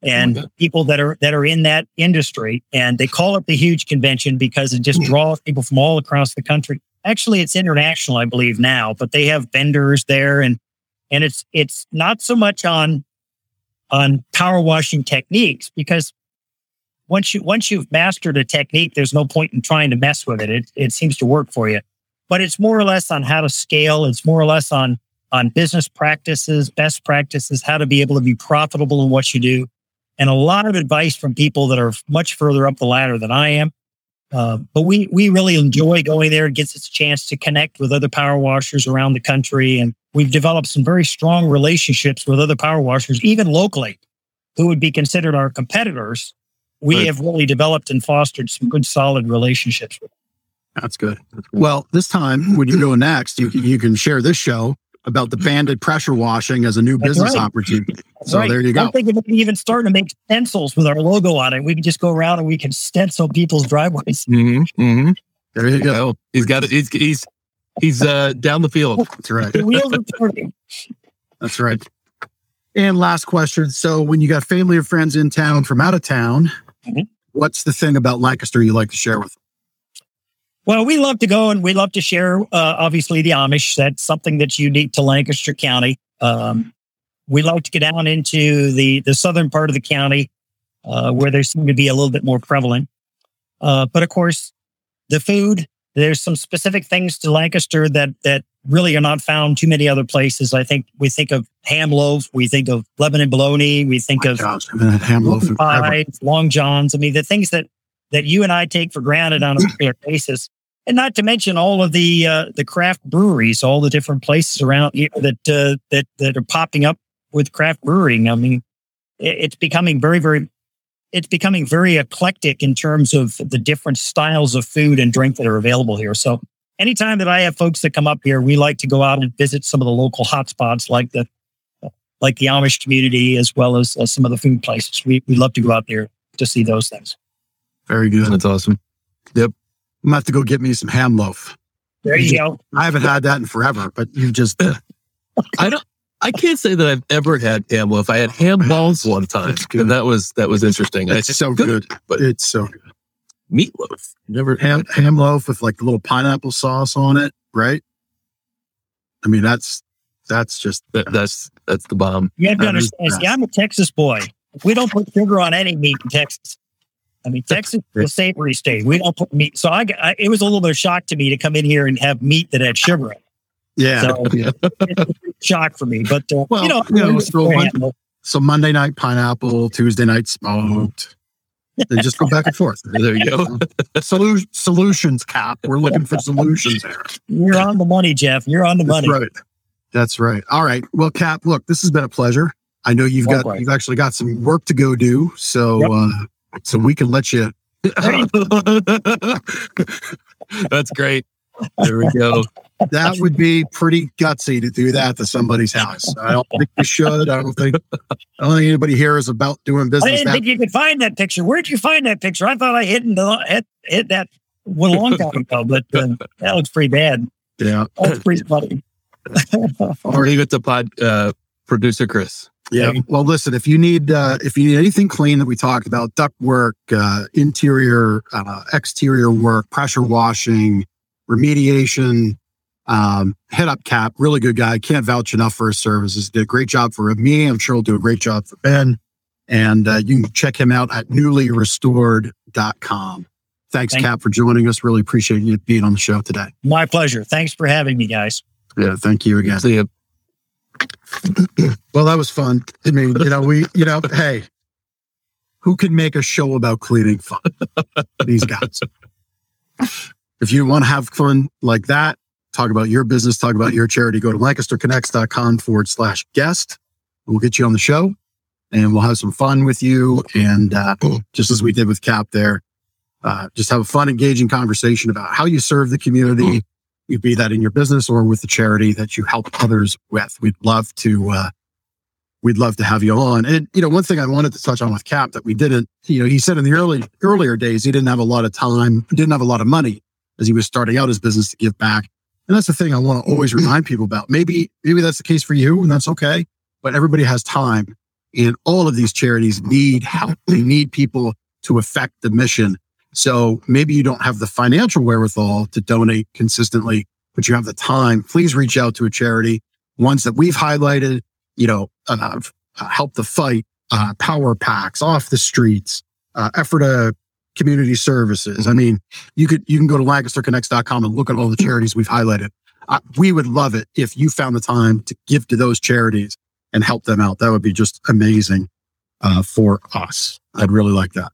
and Okay. people that are that are in that industry. And they call it the huge convention because it just draws people from all across the country. Actually, it's international, I believe now, but they have vendors there, and and it's it's not so much on on power washing techniques because once you once you've mastered a technique, there's no point in trying to mess with it. It it seems to work for you. But it's more or less on how to scale. It's more or less on on business practices, best practices, how to be able to be profitable in what you do, and a lot of advice from people that are much further up the ladder than I am. Uh, but we we really enjoy going there. It gets us a chance to connect with other power washers around the country, and we've developed some very strong relationships with other power washers, even locally, who would be considered our competitors. We Right. have really developed and fostered some good, solid relationships. with. That's good. Well, this time when you go next, you you can share this show about the banded pressure washing as a new That's business right. opportunity. That's So there you go. I'm thinking of even starting to make stencils with our logo on it. We can just go around and we can stencil people's driveways. Mm-hmm. Mm-hmm. There you go. He's got it. He's he's he's uh, down the field. That's right. The wheels are turning. That's right. And last question. So when you got family or friends in town from out of town, Mhm. what's the thing about Lancaster you like to share with? Well, we love to go and we love to share, uh, obviously, the Amish. That's something that's unique to Lancaster County. Um, we like to get down into the, the southern part of the county uh, where they seem to be a little bit more prevalent. Uh, but of course, the food, there's some specific things to Lancaster that, that really are not found too many other places. I think we think of ham loaf, we think of Lebanon bologna, we think of Gosh, I haven't ham loaf pies, long johns. I mean, the things that that you and I take for granted on a regular basis, and not to mention all of the uh, the craft breweries, all the different places around here that uh, that that are popping up with craft brewing. I mean, it's becoming very, very. It's becoming very eclectic in terms of the different styles of food and drink that are available here. So, anytime that I have folks that come up here, we like to go out and visit some of the local hotspots, like the like the Amish community, as well as uh, some of the food places. We we love to go out there to see those things. Very good. That's awesome. Yep. I'm gonna have to go get me some ham loaf. There you go. I haven't had that in forever, but you just I don't. I can't say that I've ever had ham loaf. I had ham balls one time, That's good. and that was that was interesting. I- it's so good. but- it's so good. meatloaf. Never ham ham loaf with like a little pineapple sauce on it, right? I mean, that's that's just That, that's that's the bomb. You have to understand. See. I'm a Texas boy. We don't put sugar on any meat in Texas. I mean, Texas is a savory state. We don't put meat. So I, got- I, it was a little bit of shock to me to come in here and have meat that had sugar in it. yeah. So Yeah. it's a shock for me. But uh, Well, you know, you know, I'm throw very one- handle. So Monday night pineapple, Tuesday night smoked. Then just go back and forth. There you go. Solu- solutions cap. We're looking for solutions here. you're on the money, Jeff. You're on the That's money. right. That's right. All right. Well, Cap, look, this has been a pleasure. I know you've got you've actually got some work to go do, so Yep. uh, so we can let you. that's great. There we go. That would be pretty gutsy to do that to somebody's house. I don't think you should. I don't think. I don't think anybody here is about doing business. I didn't That, think you could find that picture. Where'd you find that picture? I thought I hit, the, hit, hit that well, a long time ago, but uh, that looks pretty bad. yeah. That's pretty funny. Or leave it to pod uh, producer Chris. Yeah. Well, listen, if you need uh, if you need anything clean that we talked about, duct work, uh, interior, uh, exterior work, pressure washing, remediation, um, head up cap, really good guy. Can't vouch enough for his services. Did a great job for me. I'm sure he'll do a great job for Ben. And uh, you can check him out at newlyrestored.com. Thanks, Thank- Cap, for joining us. Really appreciate you being on the show today. My pleasure. Thanks for having me, guys. Yeah, thank you again. See you. Well, that was fun. I mean, you know, we, you know, hey, who can make a show about cleaning fun? These guys. If you want to have fun like that, talk about your business, talk about your charity, go to lancasterconnects.com forward slash guest. We'll get you on the show and we'll have some fun with you. And uh, just as we did with Cap there, uh, just have a fun, engaging conversation about how you serve the community, you be that in your business or with the charity that you help others with. We'd love to, uh, we'd love to have you on. And, you know, one thing I wanted to touch on with Cap that we didn't, you know, he said in the early, earlier days, he didn't have a lot of time, didn't have a lot of money as he was starting out his business to give back. And that's the thing I want to always remind people about. Maybe, maybe that's the case for you and that's okay, but everybody has time And all of these charities need help. They need people to affect the mission. So maybe you don't have the financial wherewithal to donate consistently, but you have the time. Please reach out to a charity. Ones that we've highlighted, you know, uh, uh, help the fight, uh, power packs off the streets, uh, Ephrata community services. I mean, you could, you can go to lancasterconnects.com and look at all the charities we've highlighted. Uh, we would love it if you found the time to give to those charities and help them out. That would be just amazing uh, for us. I'd really like that.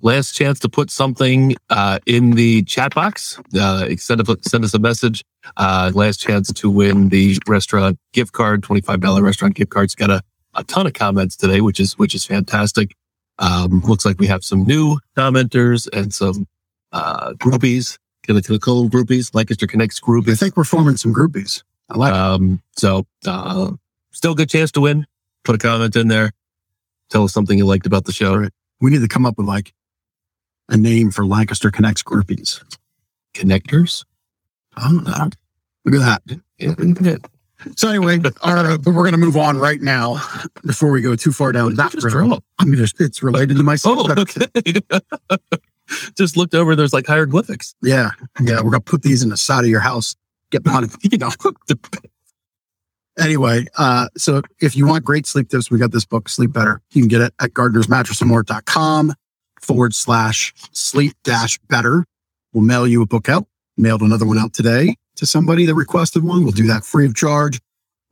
Last chance to put something uh, in the chat box. Uh, send, a, send us a message. Uh, last chance to win the restaurant gift card, $25 restaurant gift cards. Got a, a ton of comments today, which is, which is fantastic. Um, looks like we have some new commenters and some uh, groupies, cool groupies, Lancaster Connects groupies. I think we're forming some groupies. I like it. Um, so, uh, still a good chance to win. Put a comment in there. Tell us something you liked about the show. Right. We need to come up with like a name for Lancaster Connects groupies. Connectors. Oh, no. Look at that. So anyway, right, but we're going to move on right now before we go too far down that road. I'm just, it's related to my Oh, okay. Just looked over. There's like hieroglyphics. Yeah. Yeah. We're going to put these in the side of your house. Get on it. You know. Anyway, uh, so if you want great sleep tips, we got this book, Sleep Better. You can get it at gardnersmattressandmore.com forward slash sleep dash better. We'll mail you a book out. Mailed another one out today to somebody that requested one. We'll do that free of charge.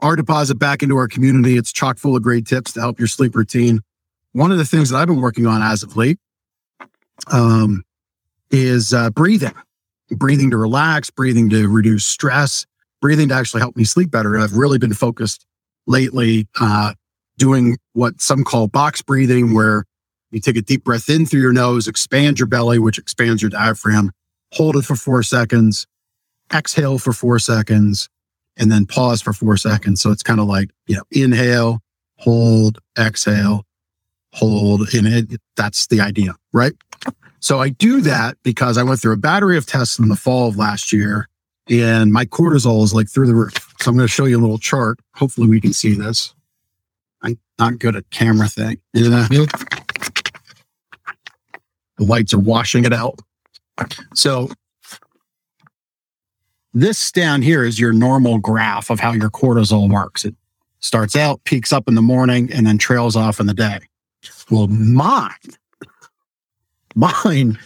Our deposit back into our community. It's chock full of great tips to help your sleep routine. One of the things that I've been working on as of late um, is uh, breathing, breathing to relax, breathing to reduce stress, breathing to actually help me sleep better. And I've really been focused lately uh, doing what some call box breathing, where you take a deep breath in through your nose, expand your belly, which expands your diaphragm, hold it for four seconds, exhale for four seconds, and then pause for four seconds. So it's kind of like, you know, inhale, hold, exhale, hold. And it, that's the idea, right? So I do that because I went through a battery of tests in the fall of last year and my cortisol is like through the roof. So I'm going to show you a little chart. Hopefully we can see this. I'm not good at camera thing. The lights are washing it out. So this down here is your normal graph of how your cortisol works. It starts out, peaks up in the morning, and then trails off in the day. Well, mine, mine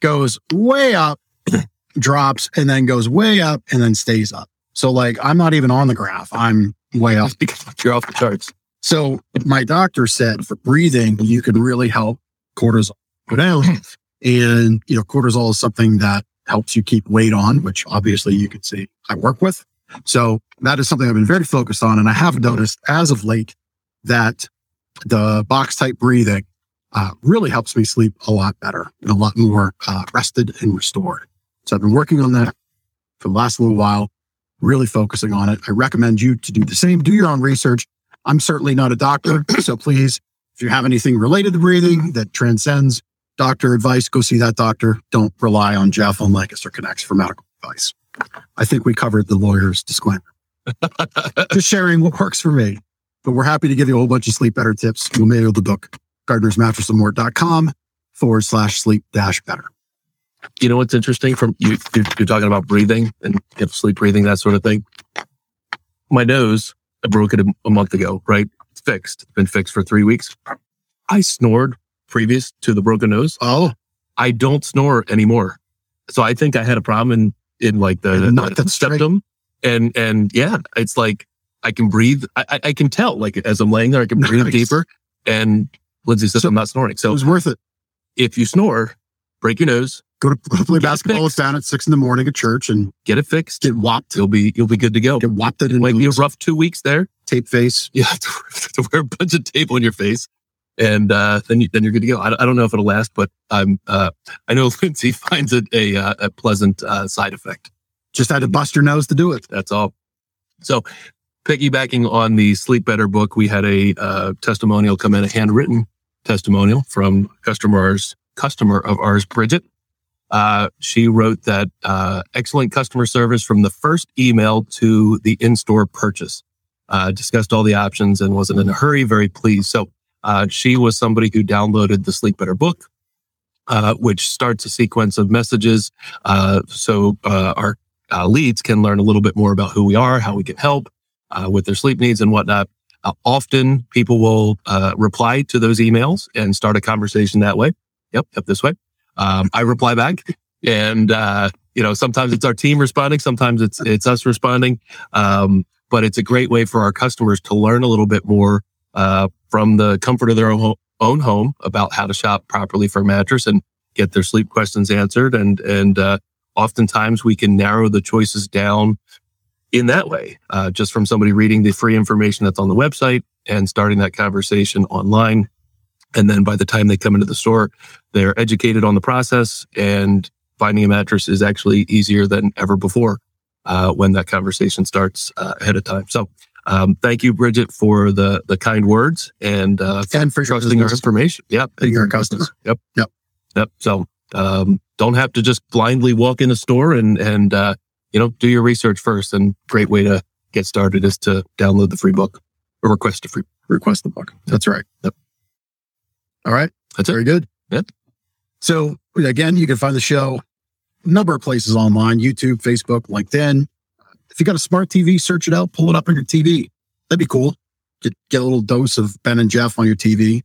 goes way up, drops, and then goes way up and then stays up. So like I'm not even on the graph. I'm way up. because you're off the charts. So my doctor said for breathing, you can really help cortisol go down. And, you know, cortisol is something that helps you keep weight on, which obviously you can see I work with. So that is something I've been very focused on. And I have noticed as of late that the box type breathing uh, really helps me sleep a lot better and a lot more uh, rested and restored. So I've been working on that for the last little while, really focusing on it. I recommend you to do the same, do your own research. I'm certainly not a doctor. So please, if you have anything related to breathing that transcends doctor advice, go see that doctor. Don't rely on Jeff on Lancaster Connects for medical advice. I think we covered the lawyer's disclaimer. Just sharing what works for me. But we're happy to give you a whole bunch of sleep better tips. We'll mail the book, gardnersmattressandmore.com forward slash sleep dash better. You know what's interesting from you? You're, you're talking about breathing and sleep breathing, that sort of thing. My nose, I broke it a, a month ago, right? It's fixed. It's been fixed for three weeks. I snored previous to the broken nose. Oh, I don't snore anymore. So I think I had a problem in, in like the, the, Knocked the straight. septum. And, and yeah, it's like I can breathe. I, I, can tell like as I'm laying there, I can breathe Nice. deeper. And Lindsay says So- I'm not snoring. So it was worth it. if you snore, break your nose, Go to, play basketball fixed. down at six in the morning at church and get it fixed. get whopped. You'll be, you'll be good to go. Get whopped it Like you boots, rough two weeks there. tape face. You have to wear a bunch of tape on your face. And, uh, then you, then you're good to go. I, I don't know if it'll last, but I'm, uh, I know Lindsay finds it a, uh, a pleasant, uh, side effect. Just had to bust your nose to do it. That's all. So, piggybacking on the Sleep Better book, we had a uh, testimonial come in, a handwritten testimonial from customers, customer of ours, Bridget. Uh, she wrote that uh, excellent customer service from the first email to the in-store purchase. uh, discussed all the options and wasn't in a hurry, very pleased. So uh, she was somebody who downloaded the Sleep Better book, uh, which starts a sequence of messages. Uh, so uh, our uh, leads can learn a little bit more about who we are, how we can help uh, with their sleep needs and whatnot. Often people will reply to those emails and start a conversation that way. Yep, yep, this way. Um, I reply back, and you know sometimes it's our team responding, sometimes it's it's us responding. Um, but it's a great way for our customers to learn a little bit more uh, from the comfort of their own, home about how to shop properly for a mattress and get their sleep questions answered. And and uh, oftentimes we can narrow the choices down in that way, uh, just from somebody reading the free information that's on the website and starting that conversation online. And then by the time they come into the store, they're educated on the process and finding a mattress is actually easier than ever before uh, when that conversation starts uh, ahead of time. So um, thank you, Bridget, for the the kind words and uh, And for your trusting our information. Yep. And your customers. Yep. Yep. Yep. So um, don't have to just blindly walk in a store and and uh, you know do your research first. And great way to get started is to download the free book or request a free. Request the book. That's right. Yep. All right. That's it. Very good. Yep. So again, you can find the show a number of places online, YouTube, Facebook, LinkedIn. If you got a smart TV, search it out, pull it up on your TV. That'd be cool. Get, get a little dose of Ben and Jeff on your TV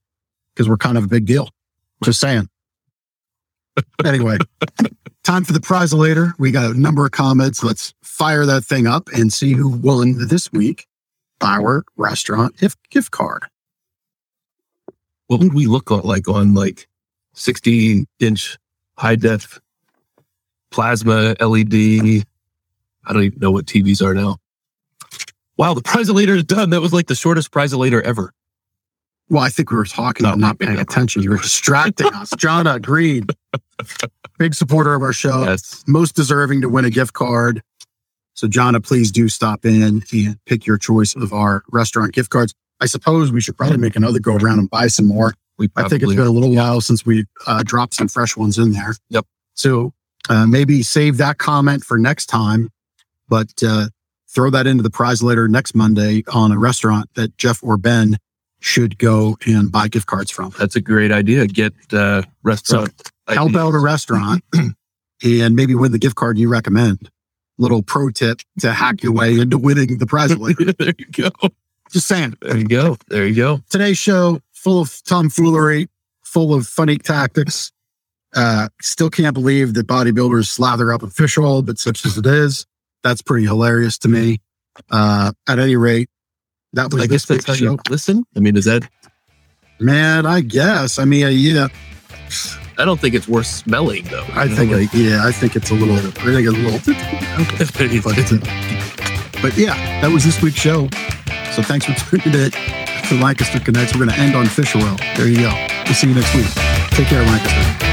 because we're kind of a big deal. Just saying. anyway, time for the prize later. We got a number of comments. Let's fire that thing up and see who won this week our restaurant if gift card. What would we look like on like sixty inch high def plasma LED? I don't even know what TVs are now. Wow, the prize later is done. That was like the shortest prize later ever. Well, I think we were talking No, and not paying attention. You were distracting us. John agreed. Big supporter of our show. yes. Most deserving to win a gift card. So, Jonna, please do stop in and pick your choice of our restaurant gift cards. I suppose we should probably make another go around and buy some more. We I think it's been a little while since we uh, dropped some fresh ones in there. Yep. So uh, maybe save that comment for next time, but uh, throw that into the prize later next Monday on a restaurant that Jeff or Ben should go and buy gift cards from. That's a great idea. Get uh, restaurant. Help out a restaurant and maybe win the gift card you recommend. Little pro tip to hack your way into winning the prize later. there you go. Just saying. There you go. There you go. today's show full of tomfoolery, full of funny tactics. Uh, still can't believe that bodybuilders slather up in fish oil, but such as it is, that's pretty hilarious to me. Uh, at any rate, that was I guess that's how you listen. I mean, is that? Man, I guess. I mean, uh, yeah, I don't think it's worth smelling though. I know, think, like- yeah, I think it's a little, I think it's a little, but, but yeah, that was this week's show. So thanks for tuning in to Lancaster Connects. We're going to end on fish oil. There you go. We'll see you next week. Take care, Lancaster.